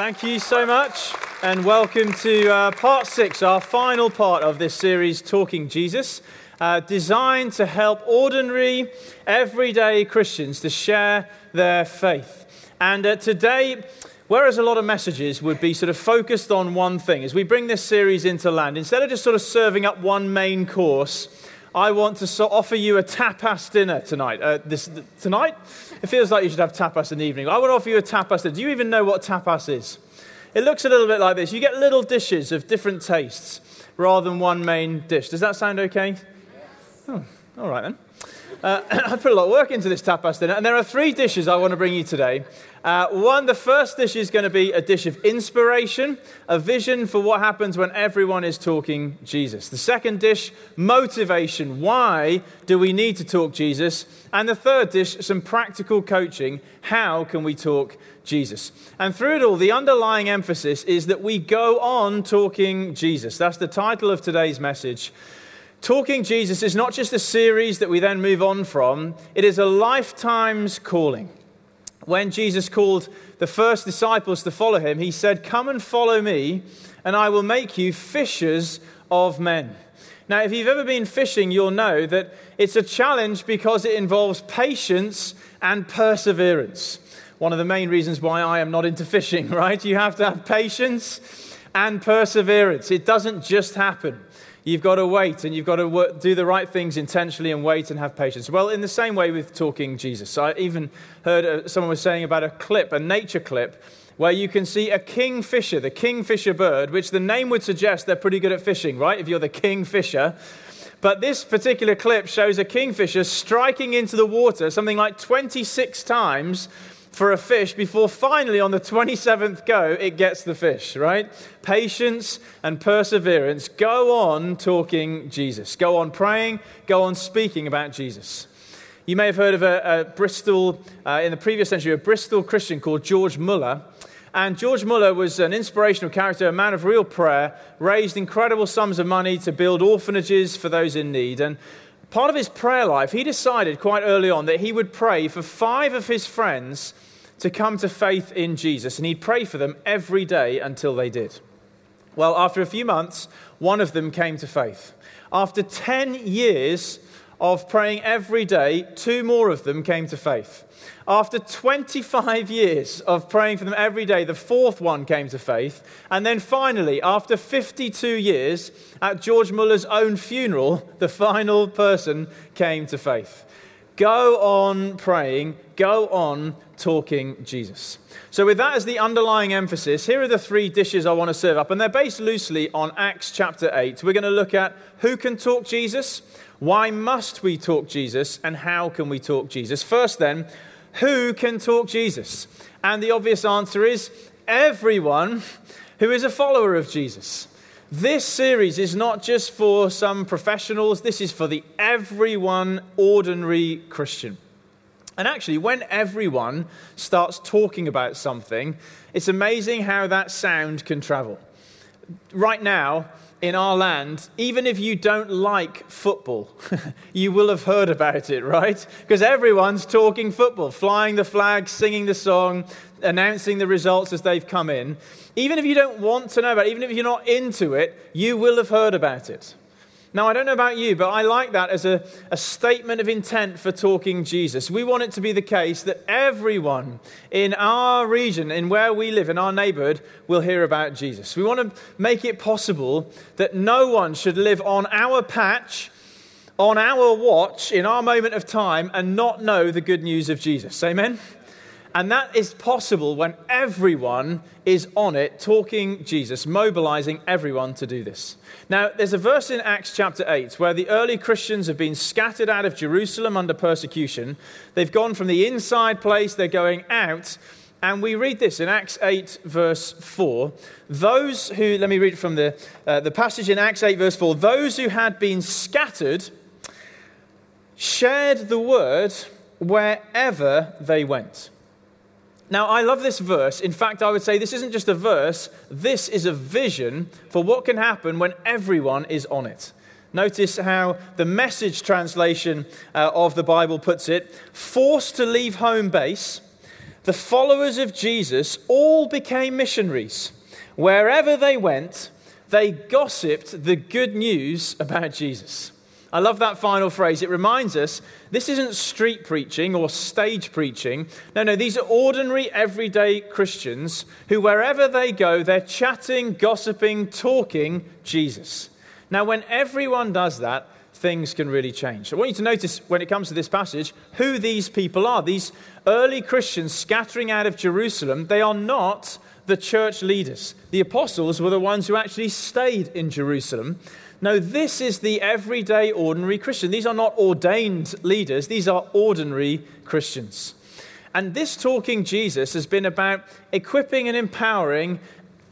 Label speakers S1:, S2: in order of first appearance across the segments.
S1: Thank you so much, and welcome to uh, part six, our final part of this series, Talking Jesus, uh, designed to help ordinary, everyday Christians to share their faith. And uh, today, whereas a lot of messages would be sort of focused on one thing, as we bring this series into land, instead of just sort of serving up one main course, I want to so- offer you a tapas dinner tonight. Uh, this, tonight? It feels like you should have tapas in the evening. I want to offer you a tapas dinner. Do you even know what tapas is? It looks a little bit like this. You get little dishes of different tastes rather than one main dish. Does that sound okay? Oh, all right then. Uh, I put a lot of work into this tapas dinner, and there are three dishes I want to bring you today. Uh, one, the first dish is going to be a dish of inspiration, a vision for what happens when everyone is talking Jesus. The second dish, motivation. Why do we need to talk Jesus? And the third dish, some practical coaching. How can we talk Jesus? And through it all, the underlying emphasis is that we go on talking Jesus. That's the title of today's message. Talking Jesus is not just a series that we then move on from, it is a lifetime's calling. When Jesus called the first disciples to follow him, he said, Come and follow me, and I will make you fishers of men. Now, if you've ever been fishing, you'll know that it's a challenge because it involves patience and perseverance. One of the main reasons why I am not into fishing, right? You have to have patience and perseverance. It doesn't just happen. You've got to wait and you've got to work, do the right things intentionally and wait and have patience. Well, in the same way with talking Jesus. I even heard uh, someone was saying about a clip, a nature clip, where you can see a kingfisher, the kingfisher bird, which the name would suggest they're pretty good at fishing, right? If you're the kingfisher. But this particular clip shows a kingfisher striking into the water something like 26 times for a fish before finally on the 27th go it gets the fish, right? Patience and perseverance. Go on talking Jesus. Go on praying. Go on speaking about Jesus. You may have heard of a, a Bristol, uh, in the previous century, a Bristol Christian called George Muller. And George Muller was an inspirational character, a man of real prayer, raised incredible sums of money to build orphanages for those in need. And part of his prayer life, he decided quite early on that he would pray for five of his friends to come to faith in Jesus, and he'd pray for them every day until they did. Well, after a few months, one of them came to faith. After 10 years of praying every day, two more of them came to faith. After 25 years of praying for them every day, the fourth one came to faith. And then finally, after 52 years, at George Muller's own funeral, the final person came to faith. Go on praying, go on talking Jesus. So, with that as the underlying emphasis, here are the three dishes I want to serve up, and they're based loosely on Acts chapter 8. We're going to look at who can talk Jesus, why must we talk Jesus, and how can we talk Jesus. First, then, who can talk Jesus? And the obvious answer is everyone who is a follower of Jesus. This series is not just for some professionals, this is for the everyone ordinary Christian. And actually, when everyone starts talking about something, it's amazing how that sound can travel. Right now, in our land, even if you don't like football, you will have heard about it, right? Because everyone's talking football, flying the flag, singing the song, announcing the results as they've come in. Even if you don't want to know about it, even if you're not into it, you will have heard about it. Now, I don't know about you, but I like that as a, a statement of intent for talking Jesus. We want it to be the case that everyone in our region, in where we live, in our neighborhood, will hear about Jesus. We want to make it possible that no one should live on our patch, on our watch, in our moment of time, and not know the good news of Jesus. Amen? And that is possible when everyone is on it, talking Jesus, mobilizing everyone to do this. Now, there's a verse in Acts chapter 8 where the early Christians have been scattered out of Jerusalem under persecution. They've gone from the inside place, they're going out. And we read this in Acts 8, verse 4. Those who, let me read from the, uh, the passage in Acts 8, verse 4. Those who had been scattered shared the word wherever they went. Now, I love this verse. In fact, I would say this isn't just a verse, this is a vision for what can happen when everyone is on it. Notice how the message translation uh, of the Bible puts it forced to leave home base, the followers of Jesus all became missionaries. Wherever they went, they gossiped the good news about Jesus. I love that final phrase. It reminds us this isn't street preaching or stage preaching. No, no, these are ordinary, everyday Christians who, wherever they go, they're chatting, gossiping, talking Jesus. Now, when everyone does that, things can really change. I want you to notice when it comes to this passage who these people are. These early Christians scattering out of Jerusalem, they are not the church leaders. The apostles were the ones who actually stayed in Jerusalem. No, this is the everyday, ordinary Christian. These are not ordained leaders, these are ordinary Christians. And this talking Jesus has been about equipping and empowering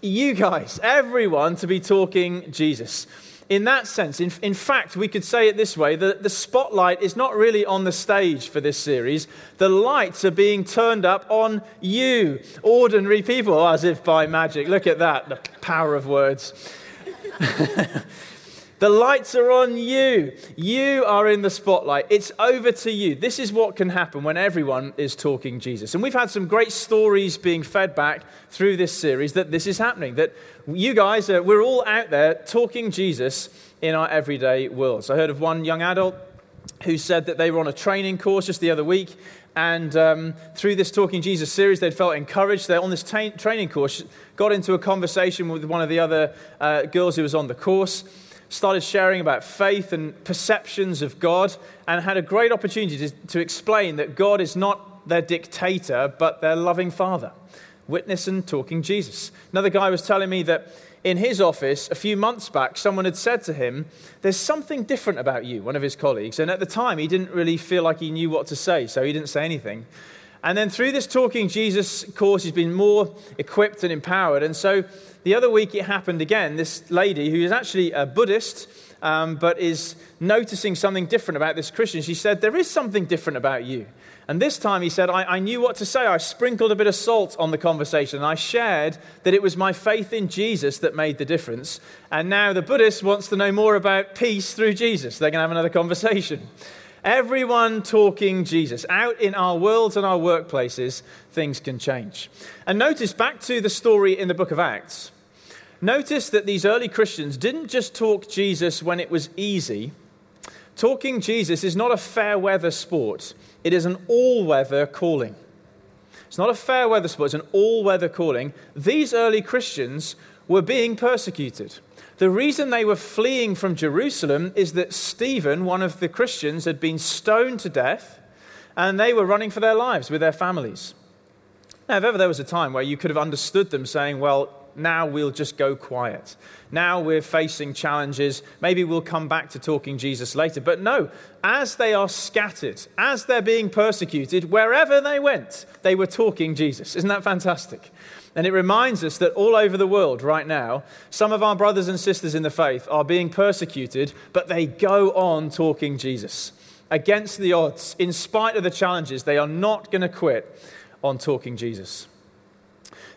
S1: you guys, everyone, to be talking Jesus. In that sense, in, in fact, we could say it this way the, the spotlight is not really on the stage for this series. The lights are being turned up on you, ordinary people, as if by magic. Look at that, the power of words. The lights are on you. You are in the spotlight. It's over to you. This is what can happen when everyone is talking Jesus. And we've had some great stories being fed back through this series that this is happening, that you guys, we're all out there talking Jesus in our everyday worlds. I heard of one young adult who said that they were on a training course just the other week. And um, through this Talking Jesus series, they'd felt encouraged. They're on this ta- training course, got into a conversation with one of the other uh, girls who was on the course started sharing about faith and perceptions of God, and had a great opportunity to, to explain that God is not their dictator, but their loving father. Witness and talking Jesus. Another guy was telling me that in his office a few months back, someone had said to him, There's something different about you, one of his colleagues. And at the time, he didn't really feel like he knew what to say, so he didn't say anything. And then through this Talking Jesus course, he's been more equipped and empowered. And so the other week it happened again. This lady, who is actually a Buddhist, um, but is noticing something different about this Christian, she said, There is something different about you. And this time he said, I, I, knew what to say. I sprinkled a bit of salt on the conversation and I shared that it was my faith in Jesus that made the difference. And now the Buddhist wants to know more about peace through Jesus. They're going to have another conversation. Everyone talking Jesus. Out in our worlds and our workplaces, things can change. And notice back to the story in the book of Acts. Notice that these early Christians didn't just talk Jesus when it was easy. Talking Jesus is not a fair weather sport, it is an all weather calling. It's not a fair weather sport, it's an all weather calling. These early Christians were being persecuted. The reason they were fleeing from Jerusalem is that Stephen, one of the Christians, had been stoned to death and they were running for their lives with their families. Now, if ever there was a time where you could have understood them saying, Well, now we'll just go quiet. Now we're facing challenges. Maybe we'll come back to talking Jesus later. But no, as they are scattered, as they're being persecuted, wherever they went, they were talking Jesus. Isn't that fantastic? And it reminds us that all over the world right now, some of our brothers and sisters in the faith are being persecuted, but they go on talking Jesus. Against the odds, in spite of the challenges, they are not going to quit on talking Jesus.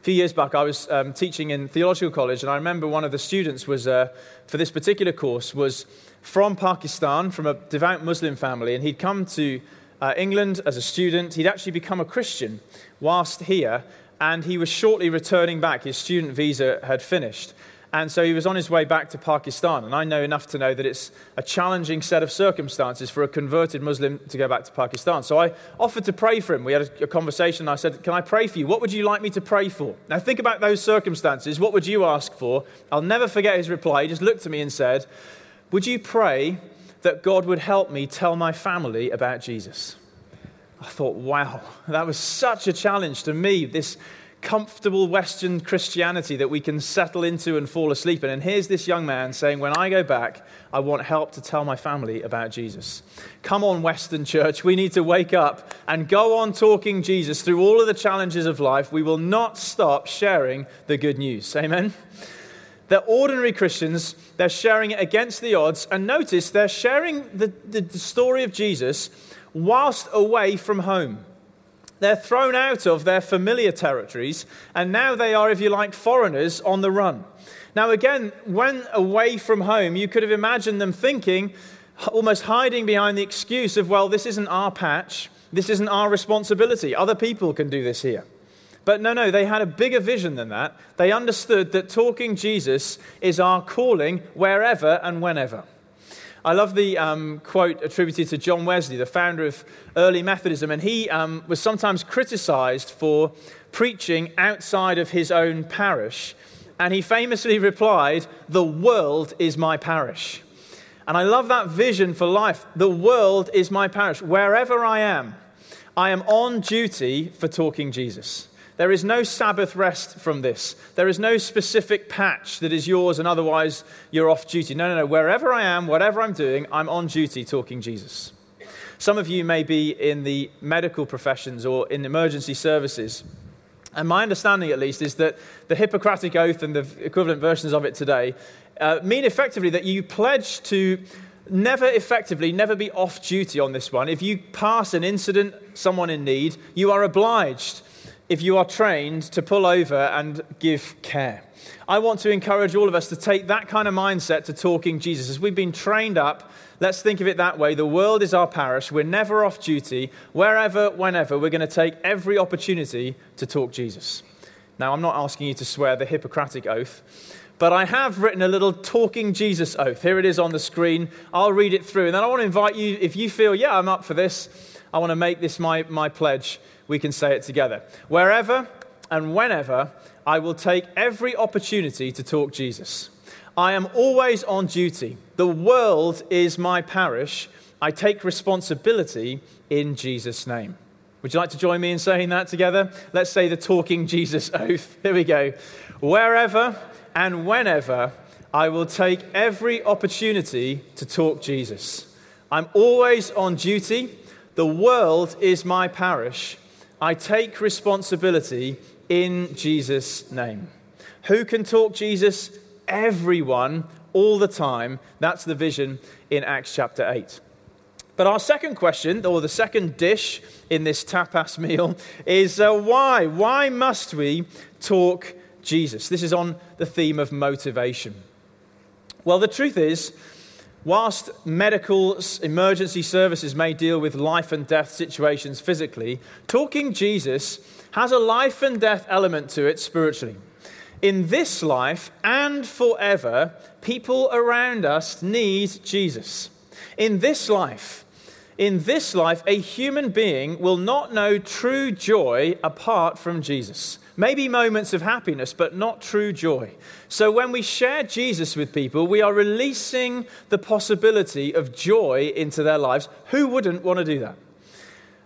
S1: Few years back, I was um, teaching in theological college, and I remember one of the students was, uh, for this particular course, was from Pakistan, from a devout Muslim family, and he'd come to uh, England as a student. He'd actually become a Christian whilst here, and he was shortly returning back. His student visa had finished. And so he was on his way back to Pakistan. And I know enough to know that it's a challenging set of circumstances for a converted Muslim to go back to Pakistan. So I offered to pray for him. We had a, a conversation. I said, Can I pray for you? What would you like me to pray for? Now think about those circumstances. What would you ask for? I'll never forget his reply. He just looked at me and said, Would you pray that God would help me tell my family about Jesus? I thought, wow, that was such a challenge to me, this comfortable Western Christianity that we can settle into and fall asleep in. And here's this young man saying, When I go back, I want help to tell my family about Jesus. Come on, Western church, we need to wake up and go on talking Jesus through all of the challenges of life. We will not stop sharing the good news. Amen? They're ordinary Christians. They're sharing it against the odds. And notice they're sharing the, the, the story of Jesus whilst away from home. They're thrown out of their familiar territories, and now they are, if you like, foreigners on the run. Now, again, when away from home, you could have imagined them thinking, almost hiding behind the excuse of, well, this isn't our patch. This isn't our responsibility. Other people can do this here. But no, no, they had a bigger vision than that. They understood that talking Jesus is our calling wherever and whenever. I love the um, quote attributed to John Wesley, the founder of early Methodism, and he um, was sometimes criticized for preaching outside of his own parish. And he famously replied, The world is my parish. And I love that vision for life. The world is my parish. Wherever I am, I am on duty for talking Jesus. There is no Sabbath rest from this. There is no specific patch that is yours and otherwise you're off duty. No, no, no. Wherever I am, whatever I'm doing, I'm on duty talking Jesus. Some of you may be in the medical professions or in emergency services. And my understanding, at least, is that the Hippocratic Oath and the equivalent versions of it today uh, mean effectively that you pledge to never effectively, never be off duty on this one. If you pass an incident, someone in need, you are obliged if you are trained to pull over and give care. I want to encourage all of us to take that kind of mindset to talking Jesus. As we've been trained up, let's think of it that way. The world is our parish. We're never off duty. Wherever, whenever, we're going to take every opportunity to talk Jesus. Now, I'm not asking you to swear the Hippocratic Oath, but I have written a little talking Jesus oath. Here it is on the screen. I'll read it through. And then I want to invite you, if you feel, yeah, I'm up for this, I want to make this my, my pledge we can say it together. Wherever and whenever, I will take every opportunity to talk Jesus. I am always on duty. The world is my parish. I take responsibility in Jesus' name. Would you like to join me in saying that together? Let's say the talking Jesus oath. Here we go. Wherever and whenever, I will take every opportunity to talk Jesus. I'm always on duty. The world is my parish. I take responsibility in Jesus' name. Who can talk Jesus? Everyone, all the time. That's the vision in Acts chapter 8. But our second question, or the second dish in this tapas meal, is uh, why? Why must we talk Jesus? This is on the theme of motivation. Well, the truth is, Whilst medical emergency services may deal with life and death situations physically, talking Jesus has a life and death element to it spiritually. In this life and forever, people around us need Jesus. In this life, in this life, a human being will not know true joy apart from Jesus. Maybe moments of happiness, but not true joy. So when we share Jesus with people, we are releasing the possibility of joy into their lives. Who wouldn't want to do that?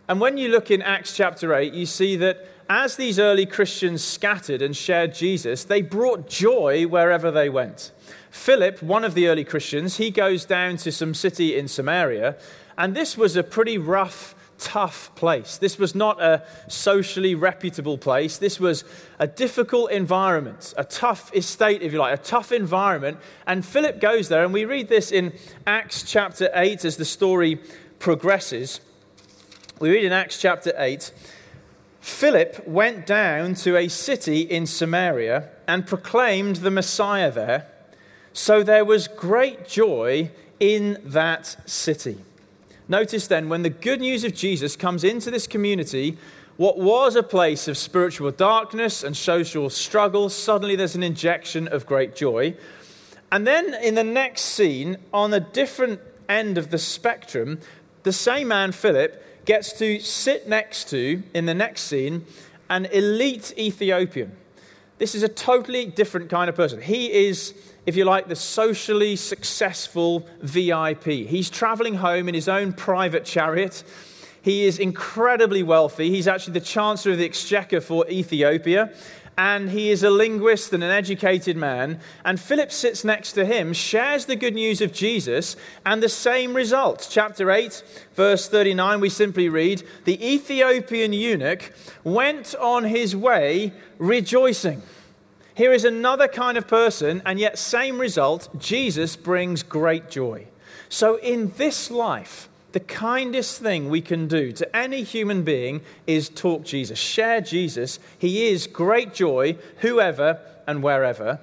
S1: And when you look in Acts chapter 8, you see that as these early Christians scattered and shared Jesus, they brought joy wherever they went. Philip, one of the early Christians, he goes down to some city in Samaria, and this was a pretty rough tough place. This was not a socially reputable place. This was a difficult environment, a tough estate, if you like, a tough environment. And Philip goes there, and we read this in Acts chapter 8 as the story progresses. We read in Acts chapter 8 Philip went down to a city in Samaria and proclaimed the Messiah there. So there was great joy in that city. Notice then, when the good news of Jesus comes into this community, what was a place of spiritual darkness and social struggle, suddenly there's an injection of great joy. And then in the next scene, on a different end of the spectrum, the same man, Philip, gets to sit next to, in the next scene, an elite Ethiopian. This is a totally different kind of person. He is if you like, the socially successful VIP. He's traveling home in his own private chariot. He is incredibly wealthy. He's actually the Chancellor of the Exchequer for Ethiopia. And he is a linguist and an educated man. And Philip sits next to him, shares the good news of Jesus, and the same result. Chapter 8, verse 39, we simply read The Ethiopian eunuch went on his way rejoicing. Here is another kind of person, and yet, same result Jesus brings great joy. So, in this life, the kindest thing we can do to any human being is talk Jesus, share Jesus. He is great joy, whoever and wherever.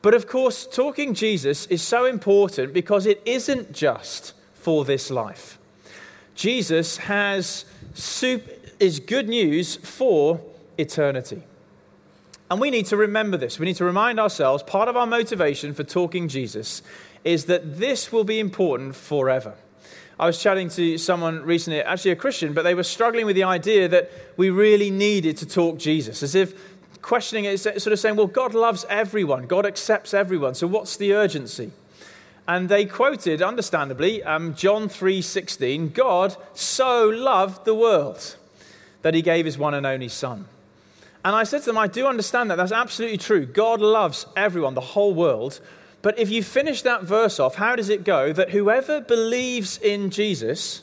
S1: But of course, talking Jesus is so important because it isn't just for this life. Jesus has soup, is good news for eternity. And we need to remember this. We need to remind ourselves part of our motivation for talking Jesus is that this will be important forever. I was chatting to someone recently, actually a Christian, but they were struggling with the idea that we really needed to talk Jesus, as if questioning it, sort of saying, well, God loves everyone, God accepts everyone, so what's the urgency? And they quoted, understandably, um, John 3:16, God so loved the world that he gave his one and only son. And I said to them, I do understand that. That's absolutely true. God loves everyone, the whole world. But if you finish that verse off, how does it go? That whoever believes in Jesus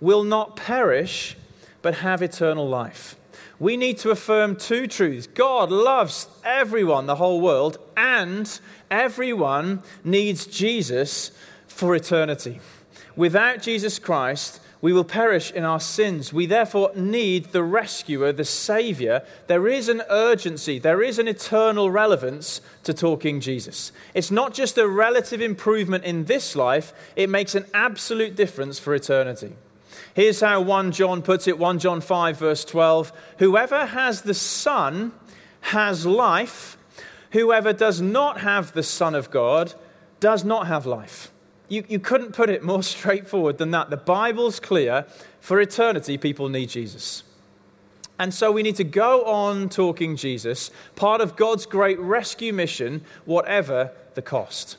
S1: will not perish, but have eternal life. We need to affirm two truths God loves everyone, the whole world, and everyone needs Jesus for eternity. Without Jesus Christ, we will perish in our sins. We therefore need the rescuer, the Savior. There is an urgency, there is an eternal relevance to talking Jesus. It's not just a relative improvement in this life, it makes an absolute difference for eternity. Here's how 1 John puts it 1 John 5, verse 12 Whoever has the Son has life, whoever does not have the Son of God does not have life. You, you couldn't put it more straightforward than that. The Bible's clear. For eternity, people need Jesus. And so we need to go on talking Jesus, part of God's great rescue mission, whatever the cost.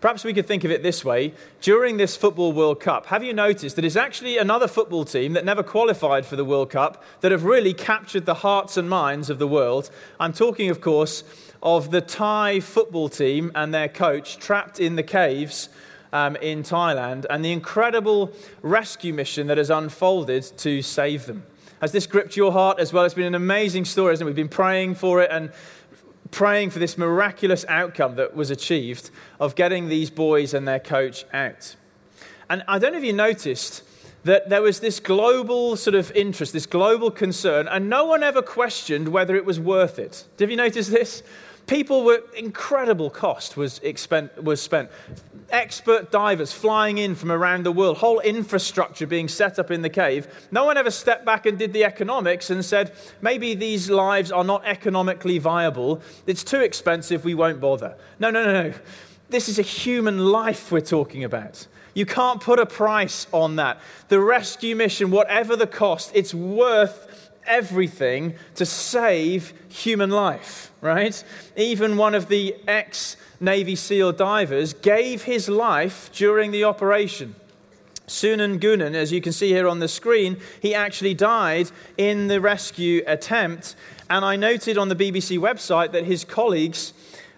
S1: Perhaps we could think of it this way. During this Football World Cup, have you noticed that it's actually another football team that never qualified for the World Cup that have really captured the hearts and minds of the world? I'm talking, of course, of the Thai football team and their coach trapped in the caves um, in Thailand and the incredible rescue mission that has unfolded to save them. Has this gripped your heart as well? It's been an amazing story, hasn't it? We've been praying for it and praying for this miraculous outcome that was achieved of getting these boys and their coach out. And I don't know if you noticed that there was this global sort of interest, this global concern, and no one ever questioned whether it was worth it. Did you notice this? People were incredible cost was, expend, was spent. Expert divers flying in from around the world, whole infrastructure being set up in the cave. No one ever stepped back and did the economics and said, maybe these lives are not economically viable. It's too expensive, we won't bother. No, no, no, no. This is a human life we're talking about. You can't put a price on that. The rescue mission, whatever the cost, it's worth everything to save human life, right? Even one of the ex Navy SEAL divers gave his life during the operation. Saman Gunan, as you can see here on the screen, he actually died in the rescue attempt. And I noted on the BBC website that his colleagues,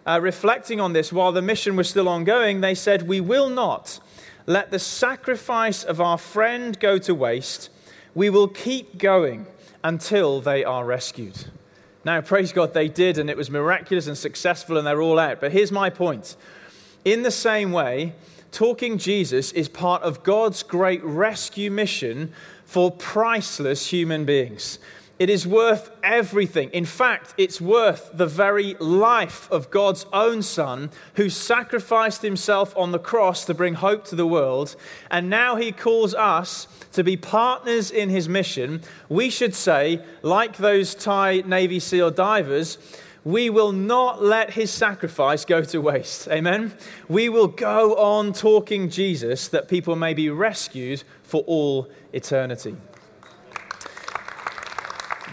S1: uh, reflecting on this while the mission was still ongoing, they said, We will not let the sacrifice of our friend go to waste. We will keep going until they are rescued. Now, praise God, they did, and it was miraculous and successful, and they're all out. But here's my point. In the same way, talking Jesus is part of God's great rescue mission for priceless human beings. It is worth everything. In fact, it's worth the very life of God's own Son, who sacrificed himself on the cross to bring hope to the world. And now he calls us to be partners in his mission. We should say, like those Thai Navy SEAL divers, we will not let his sacrifice go to waste. Amen? We will go on talking Jesus that people may be rescued for all eternity.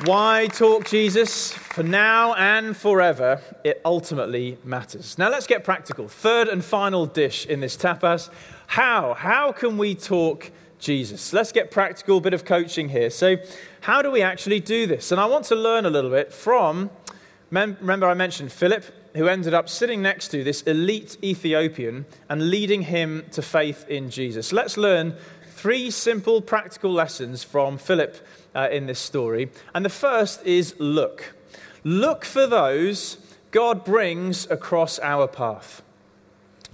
S1: Why talk Jesus? For now and forever, it ultimately matters. Now let's get practical. Third and final dish in this tapas. How? How can we talk Jesus? Let's get practical, bit of coaching here. So, how do we actually do this? And I want to learn a little bit from, remember I mentioned Philip, who ended up sitting next to this elite Ethiopian and leading him to faith in Jesus. Let's learn three simple practical lessons from Philip uh, in this story. And the first is look. Look for those God brings across our path.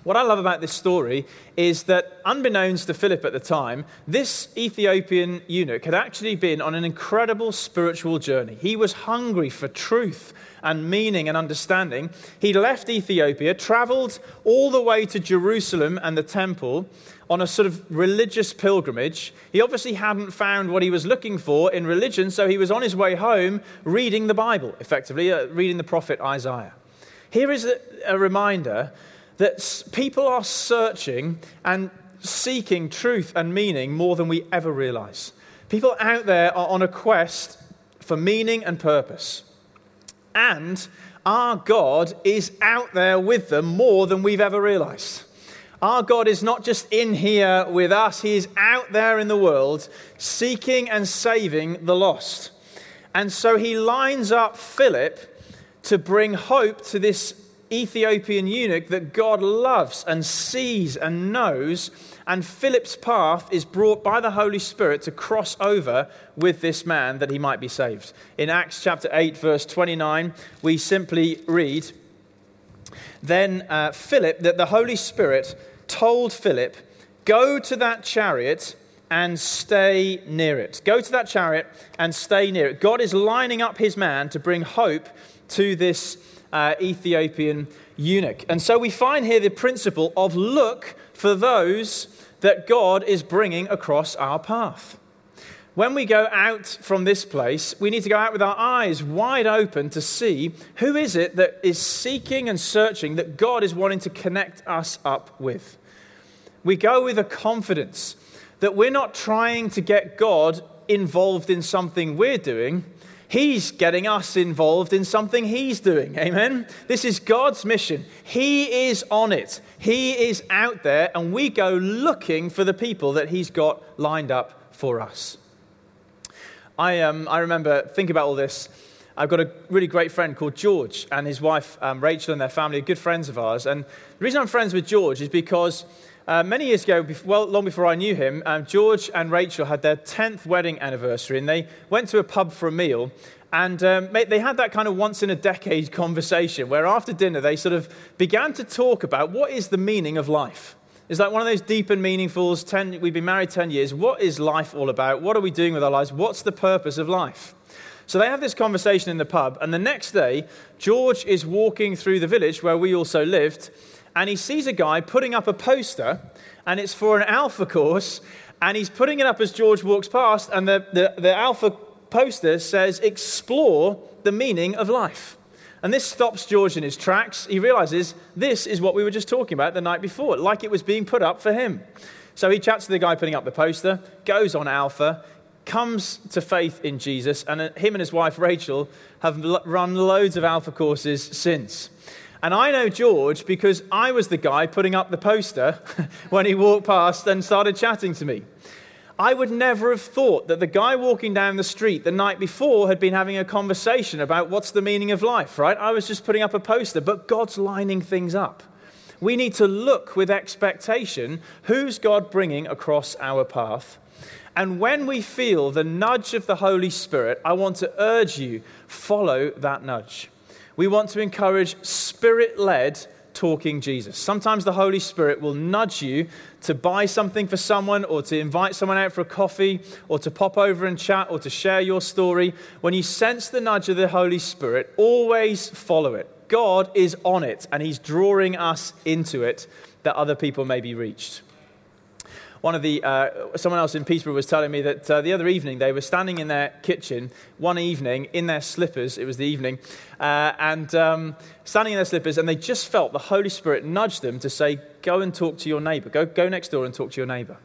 S1: What I love about this story is that, unbeknownst to Philip at the time, this Ethiopian eunuch had actually been on an incredible spiritual journey. He was hungry for truth and meaning and understanding. He left Ethiopia, traveled all the way to Jerusalem and the temple on a sort of religious pilgrimage. He obviously hadn't found what he was looking for in religion, so he was on his way home reading the Bible, effectively, uh, reading the prophet Isaiah. Here is a, a reminder that people are searching and seeking truth and meaning more than we ever realize. People out there are on a quest for meaning and purpose. And our God is out there with them more than we've ever realized. Our God is not just in here with us, He is out there in the world seeking and saving the lost. And so He lines up Philip to bring hope to this Ethiopian eunuch that God loves and sees and knows. And Philip's path is brought by the Holy Spirit to cross over with this man that he might be saved. In Acts chapter 8, verse 29, we simply read Then uh, Philip, that the Holy Spirit told Philip, Go to that chariot and stay near it. Go to that chariot and stay near it. God is lining up his man to bring hope to this uh, Ethiopian eunuch. And so we find here the principle of look for those that God is bringing across our path. When we go out from this place, we need to go out with our eyes wide open to see who is it that is seeking and searching that God is wanting to connect us up with. We go with a confidence that we're not trying to get God involved in something we're doing, He's getting us involved in something He's doing. Amen? This is God's mission. He is on it, He is out there, and we go looking for the people that He's got lined up for us. I, um, I remember thinking about all this. I've got a really great friend called George and his wife um, Rachel and their family are good friends of ours. And the reason I'm friends with George is because uh, many years ago, well, long before I knew him, um, George and Rachel had their 10th wedding anniversary, and they went to a pub for a meal. And um, they had that kind of once in a decade conversation where after dinner they sort of began to talk about what is the meaning of life. It's like one of those deep and meaningfuls. Ten, we've been married 10 years. What is life all about? What are we doing with our lives? What's the purpose of life? So they have this conversation in the pub, and the next day, George is walking through the village where we also lived, and he sees a guy putting up a poster, and it's for an alpha course, and he's putting it up as George walks past, and the, the, the alpha poster says, Explore the meaning of life. And this stops George in his tracks. He realizes this is what we were just talking about the night before, like it was being put up for him. So he chats to the guy putting up the poster, goes on Alpha, comes to faith in Jesus, and uh, him and his wife Rachel have run loads of Alpha courses since. And I know George because I was the guy putting up the poster when he walked past and started chatting to me. I would never have thought that the guy walking down the street the night before had been having a conversation about what's the meaning of life, right? I was just putting up a poster, but God's lining things up. We need to look with expectation who's God bringing across our path. And when we feel the nudge of the Holy Spirit, I want to urge you follow that nudge. We want to encourage spirit led talking Jesus. Sometimes the Holy Spirit will nudge you to buy something for someone or to invite someone out for a coffee or to pop over and chat or to share your story. When you sense the nudge of the Holy Spirit, always follow it. God is on it and He's drawing us into it that other people may be reached one of the, uh, someone else in Peterborough was telling me that uh, the other evening they were standing in their kitchen one evening in their slippers, it was the evening, uh, and um, standing in their slippers, and they just felt the Holy Spirit nudge them to say, Go and talk to your neighbor. Go, go next door and talk to your neighbor.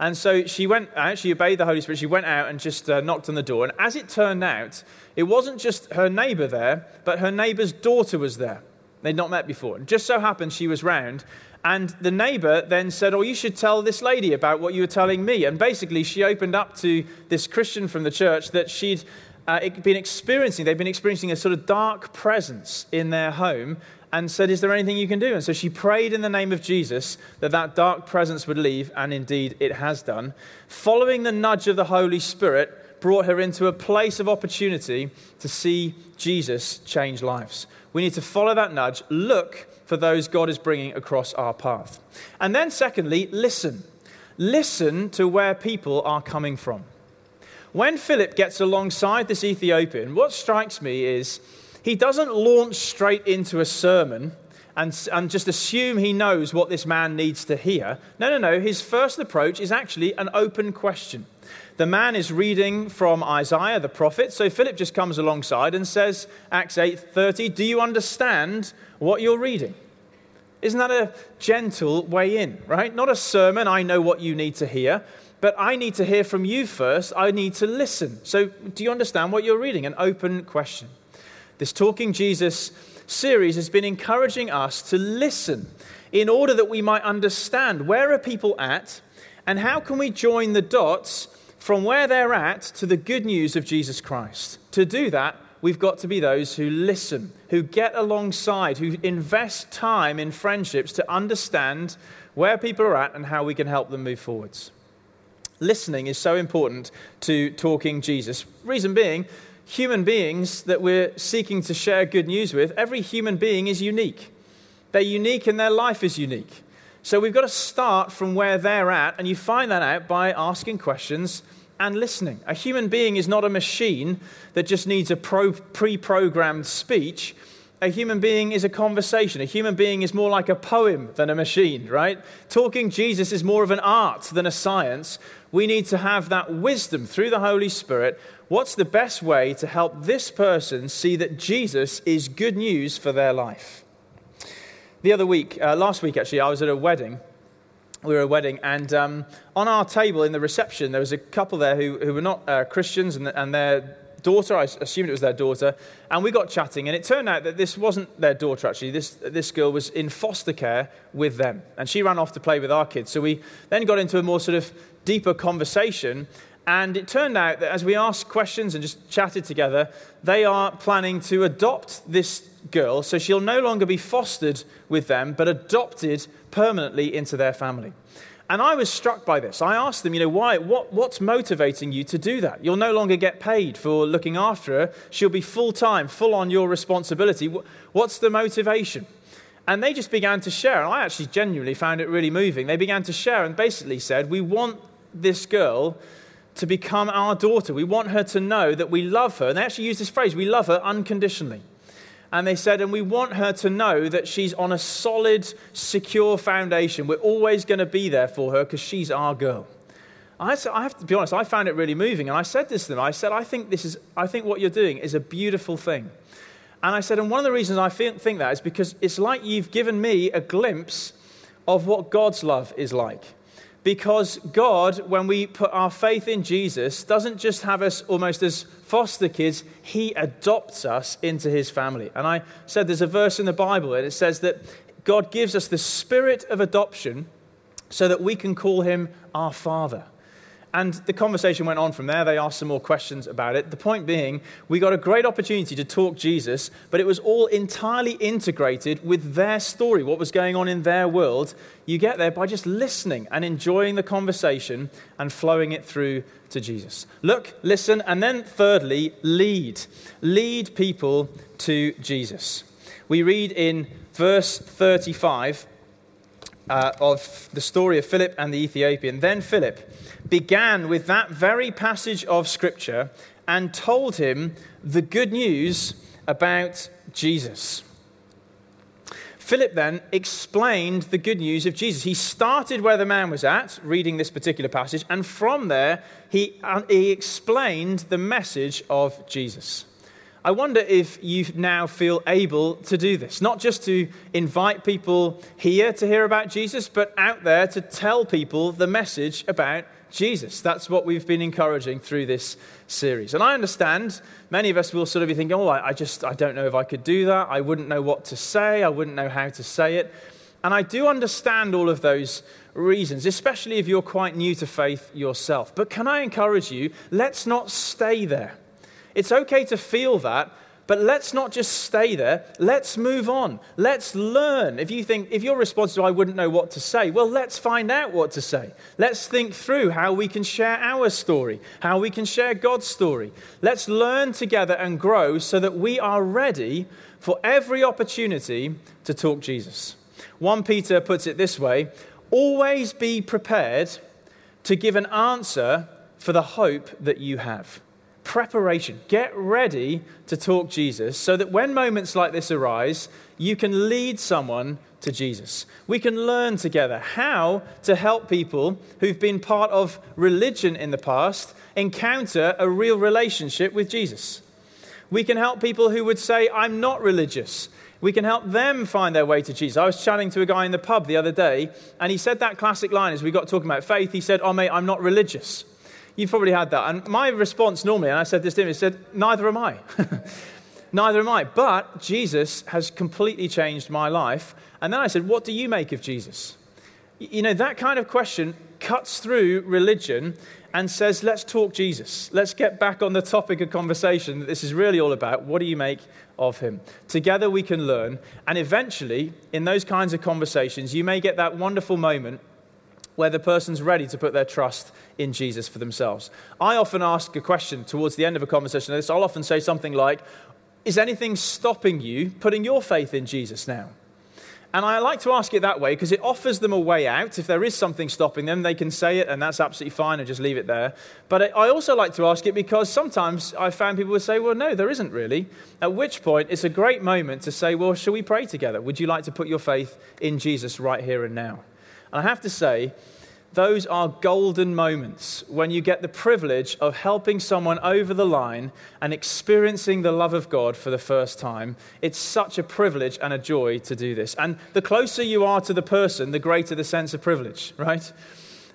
S1: And so she went out, she obeyed the Holy Spirit, she went out and just uh, knocked on the door. And as it turned out, it wasn't just her neighbor there, but her neighbor's daughter was there. They'd not met before. And just so happened she was round, and the neighbor then said, Oh, you should tell this lady about what you were telling me. And basically, she opened up to this Christian from the church that she'd uh, been experiencing. They'd been experiencing a sort of dark presence in their home and said, Is there anything you can do? And so she prayed in the name of Jesus that that dark presence would leave. And indeed, it has done. Following the nudge of the Holy Spirit brought her into a place of opportunity to see Jesus change lives. We need to follow that nudge, look for those God is bringing across our path. And then, secondly, listen. Listen to where people are coming from. When Philip gets alongside this Ethiopian, what strikes me is he doesn't launch straight into a sermon and, and just assume he knows what this man needs to hear. No, no, no. His first approach is actually an open question. The man is reading from Isaiah the prophet, so Philip just comes alongside and says, Acts 8:30, "Do you understand what you're reading?" Isn't that a gentle way in, right? Not a sermon, I know what you need to hear, but I need to hear from you first. I need to listen. So, do you understand what you're reading? An open question. This Talking Jesus series has been encouraging us to listen in order that we might understand where are people at and how can we join the dots from where they're at to the good news of Jesus Christ. To do that, we've got to be those who listen, who get alongside, who invest time in friendships to understand where people are at and how we can help them move forwards. Listening is so important to talking Jesus. Reason being, human beings that we're seeking to share good news with, every human being is unique. They're unique and their life is unique. So we've got to start from where they're at, and you find that out by asking questions and listening. A human being is not a machine that just needs a pre programmed speech. A human being is a conversation. A human being is more like a poem than a machine, right? Talking Jesus is more of an art than a science. We need to have that wisdom through the Holy Spirit what's the best way to help this person see that Jesus is good news for their life? The other week, uh, last week actually, I was at a wedding. We were at a wedding, and um, on our table in the reception, there was a couple there who, who were not uh, Christians, and, and their daughter, I assumed it was their daughter, and we got chatting, and it turned out that this wasn't their daughter actually. This, this girl was in foster care with them, and she ran off to play with our kids. So we then got into a more sort of deeper conversation, and it turned out that as we asked questions and just chatted together, they are planning to adopt this girl so she'll no longer be fostered with them, but adopted permanently into their family. And I was struck by this. I asked them, you know, why? What, what's motivating you to do that? You'll no longer get paid for looking after her. She'll be full time, full on your responsibility. What's the motivation? And they just began to share. And I actually genuinely found it really moving. They began to share and basically said, We want this girl to become our daughter. We want her to know that we love her. And they actually use this phrase we love her unconditionally. And they said, and we want her to know that she's on a solid, secure foundation. We're always going to be there for her because she's our girl. I, have to be honest, I found it really moving. And I said this to them I said, I think, this is, I think what you're doing is a beautiful thing. And I said, and one of the reasons I think that is because it's like you've given me a glimpse of what God's love is like. Because God, when we put our faith in Jesus, doesn't just have us almost as foster kids, He adopts us into His family. And I said there's a verse in the Bible, and it says that God gives us the spirit of adoption so that we can call Him our Father. And the conversation went on from there. They asked some more questions about it. The point being, we got a great opportunity to talk Jesus, but it was all entirely integrated with their story, what was going on in their world. You get there by just listening and enjoying the conversation and flowing it through to Jesus. Look, listen, and then thirdly, lead. Lead people to Jesus. We read in verse 35 uh, of the story of Philip and the Ethiopian. Then Philip began with that very passage of Scripture and told him the good news about Jesus. Philip then explained the good news of Jesus. He started where the man was at, reading this particular passage, and from there, he, uh, he explained the message of Jesus. I wonder if you now feel able to do this, not just to invite people here to hear about Jesus, but out there to tell people the message about Jesus. That's what we've been encouraging through this series. And I understand many of us will sort of be thinking, oh, I, just, I don't know if I could do that. I wouldn't know what to say. I wouldn't know how to say it. And I do understand all of those reasons, especially if you're quite new to faith yourself. But can I encourage you, let's not stay there. It's okay to feel that, But let's not just stay there. Let's move on. Let's learn. If you think, if your response is, I wouldn't know what to say, well, let's find out what to say. Let's think through how we can share our story, how we can share God's story. Let's learn together and grow so that we are ready for every opportunity to talk Jesus. 1 Peter puts it this way always be prepared to give an answer for the hope that you have. Preparation. Get ready to talk Jesus so that when moments like this arise, you can lead someone to Jesus. We can learn together how to help people who've been part of religion in the past encounter a real relationship with Jesus. We can help people who would say, I'm not religious. We can help them find their way to Jesus. I was chatting to a guy in the pub the other day, and he said that classic line as we got talking about faith. He said, Oh, mate, I'm not religious. You've probably had that. And my response normally, and I said this to him, he said, Neither am I. Neither am I. But Jesus has completely changed my life. And then I said, What do you make of Jesus? You know, that kind of question cuts through religion and says, Let's talk Jesus. Let's get back on the topic of conversation that this is really all about. What do you make of him? Together we can learn. And eventually, in those kinds of conversations, you may get that wonderful moment where the person's ready to put their trust in Jesus for themselves. I often ask a question towards the end of a conversation like this. I'll often say something like, Is anything stopping you putting your faith in Jesus now? And I like to ask it that way because it offers them a way out. If there is something stopping them, they can say it, and that's absolutely fine, and just leave it there. But I also like to ask it because sometimes I found people would say, Well, no, there isn't really. At which point, it's a great moment to say, Well, shall we pray together? Would you like to put your faith in Jesus right here and now? And I have to say, those are golden moments when you get the privilege of helping someone over the line and experiencing the love of God for the first time. It's such a privilege and a joy to do this. And the closer you are to the person, the greater the sense of privilege, right?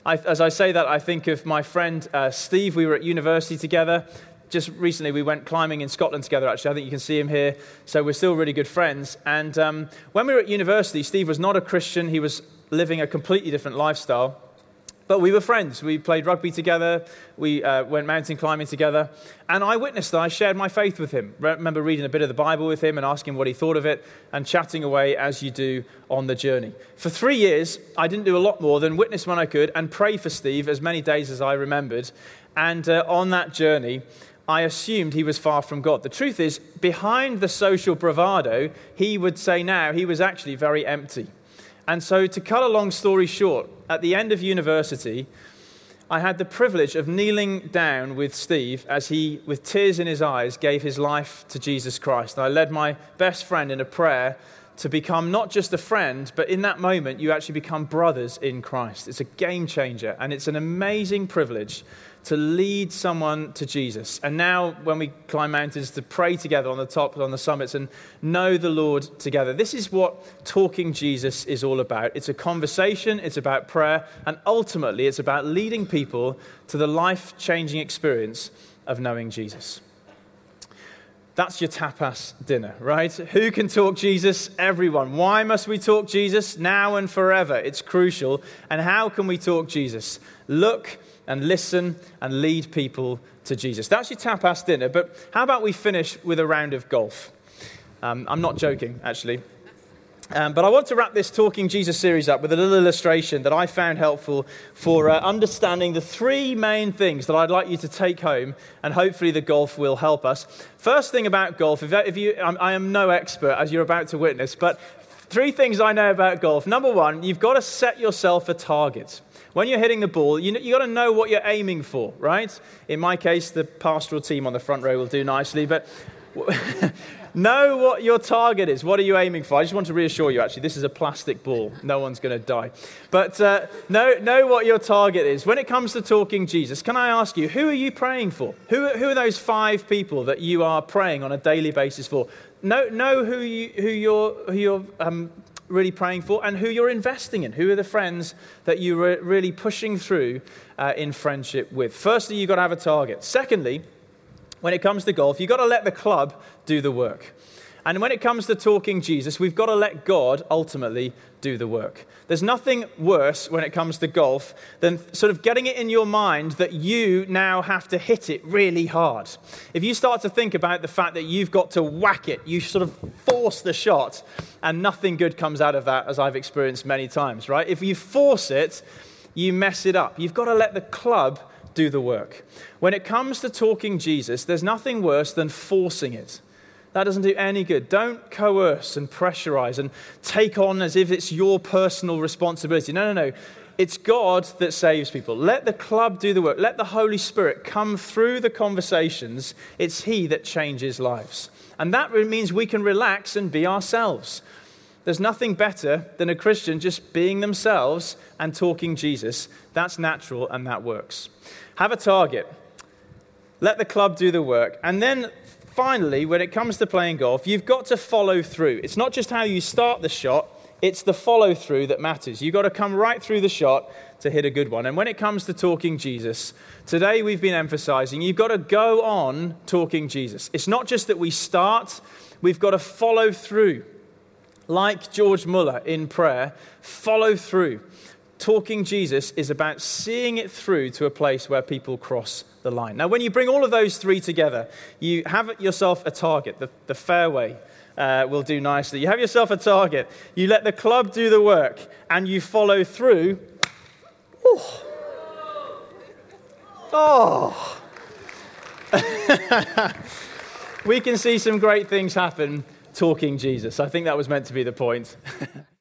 S1: I, as I say that, I think of my friend uh, Steve. We were at university together. Just recently, we went climbing in Scotland together, actually. I think you can see him here. So we're still really good friends. And um, when we were at university, Steve was not a Christian, he was living a completely different lifestyle. But we were friends. We played rugby together. We uh, went mountain climbing together. And I witnessed that. I shared my faith with him. I remember reading a bit of the Bible with him and asking what he thought of it and chatting away as you do on the journey. For three years, I didn't do a lot more than witness when I could and pray for Steve as many days as I remembered. And uh, on that journey, I assumed he was far from God. The truth is, behind the social bravado, he would say now he was actually very empty. And so, to cut a long story short, at the end of university, I had the privilege of kneeling down with Steve as he, with tears in his eyes, gave his life to Jesus Christ. And I led my best friend in a prayer to become not just a friend, but in that moment, you actually become brothers in Christ. It's a game changer, and it's an amazing privilege to lead someone to Jesus. And now, when we climb mountains, to pray together on the top, on the summits, and know the Lord together. This is what talking Jesus is all about. It's a conversation, it's about prayer, and ultimately, it's about leading people to the life changing experience of knowing Jesus. That's your tapas dinner, right? Who can talk Jesus? Everyone. Why must we talk Jesus? Now and forever. It's crucial. And how can we talk Jesus? Look and listen and lead people to Jesus. That's your tapas dinner, but how about we finish with a round of golf? Um, I'm not joking, actually. Um, but I want to wrap this Talking Jesus series up with a little illustration that I found helpful for uh, understanding the three main things that I'd like you to take home, and hopefully the golf will help us. First thing about golf, if, if you, I am no expert, as you're about to witness, but three things I know about golf. Number one, you've got to set yourself a target. When you're hitting the ball, you, you got to know what you're aiming for, right? In my case, the pastoral team on the front row will do nicely, but know what your target is. What are you aiming for? I just want to reassure you, actually, this is a plastic ball. No one's going to die. But uh, know, know what your target is. When it comes to talking Jesus, can I ask you, who are you praying for? Who, who are those five people that you are praying on a daily basis for? Know, know who, you, who you're, who you're um, really praying for and who you're investing in. Who are the friends that you're really pushing through uh, in friendship with? Firstly, you've got to have a target. Secondly, when it comes to golf, you've got to let the club do the work. And when it comes to talking Jesus, we've got to let God ultimately do the work. There's nothing worse when it comes to golf than sort of getting it in your mind that you now have to hit it really hard. If you start to think about the fact that you've got to whack it, you sort of force the shot, and nothing good comes out of that, as I've experienced many times, right? If you force it, you mess it up. You've got to let the club do the work. When it comes to talking Jesus, there's nothing worse than forcing it. That doesn't do any good. Don't coerce and pressurize and take on as if it's your personal responsibility. No, no, no. It's God that saves people. Let the club do the work. Let the Holy Spirit come through the conversations. It's He that changes lives. And that means we can relax and be ourselves. There's nothing better than a Christian just being themselves and talking Jesus. That's natural and that works. Have a target. Let the club do the work. And then finally, when it comes to playing golf, you've got to follow through. It's not just how you start the shot, it's the follow through that matters. You've got to come right through the shot to hit a good one. And when it comes to talking Jesus, today we've been emphasizing you've got to go on talking Jesus. It's not just that we start, we've got to follow through. Like George Muller in prayer, follow through. Talking Jesus is about seeing it through to a place where people cross the line. Now, when you bring all of those three together, you have yourself a target, the, the fairway. Uh, will do nicely. You have yourself a target. You let the club do the work, and you follow through. Ooh. Oh. we can see some great things happen talking Jesus. I think that was meant to be the point.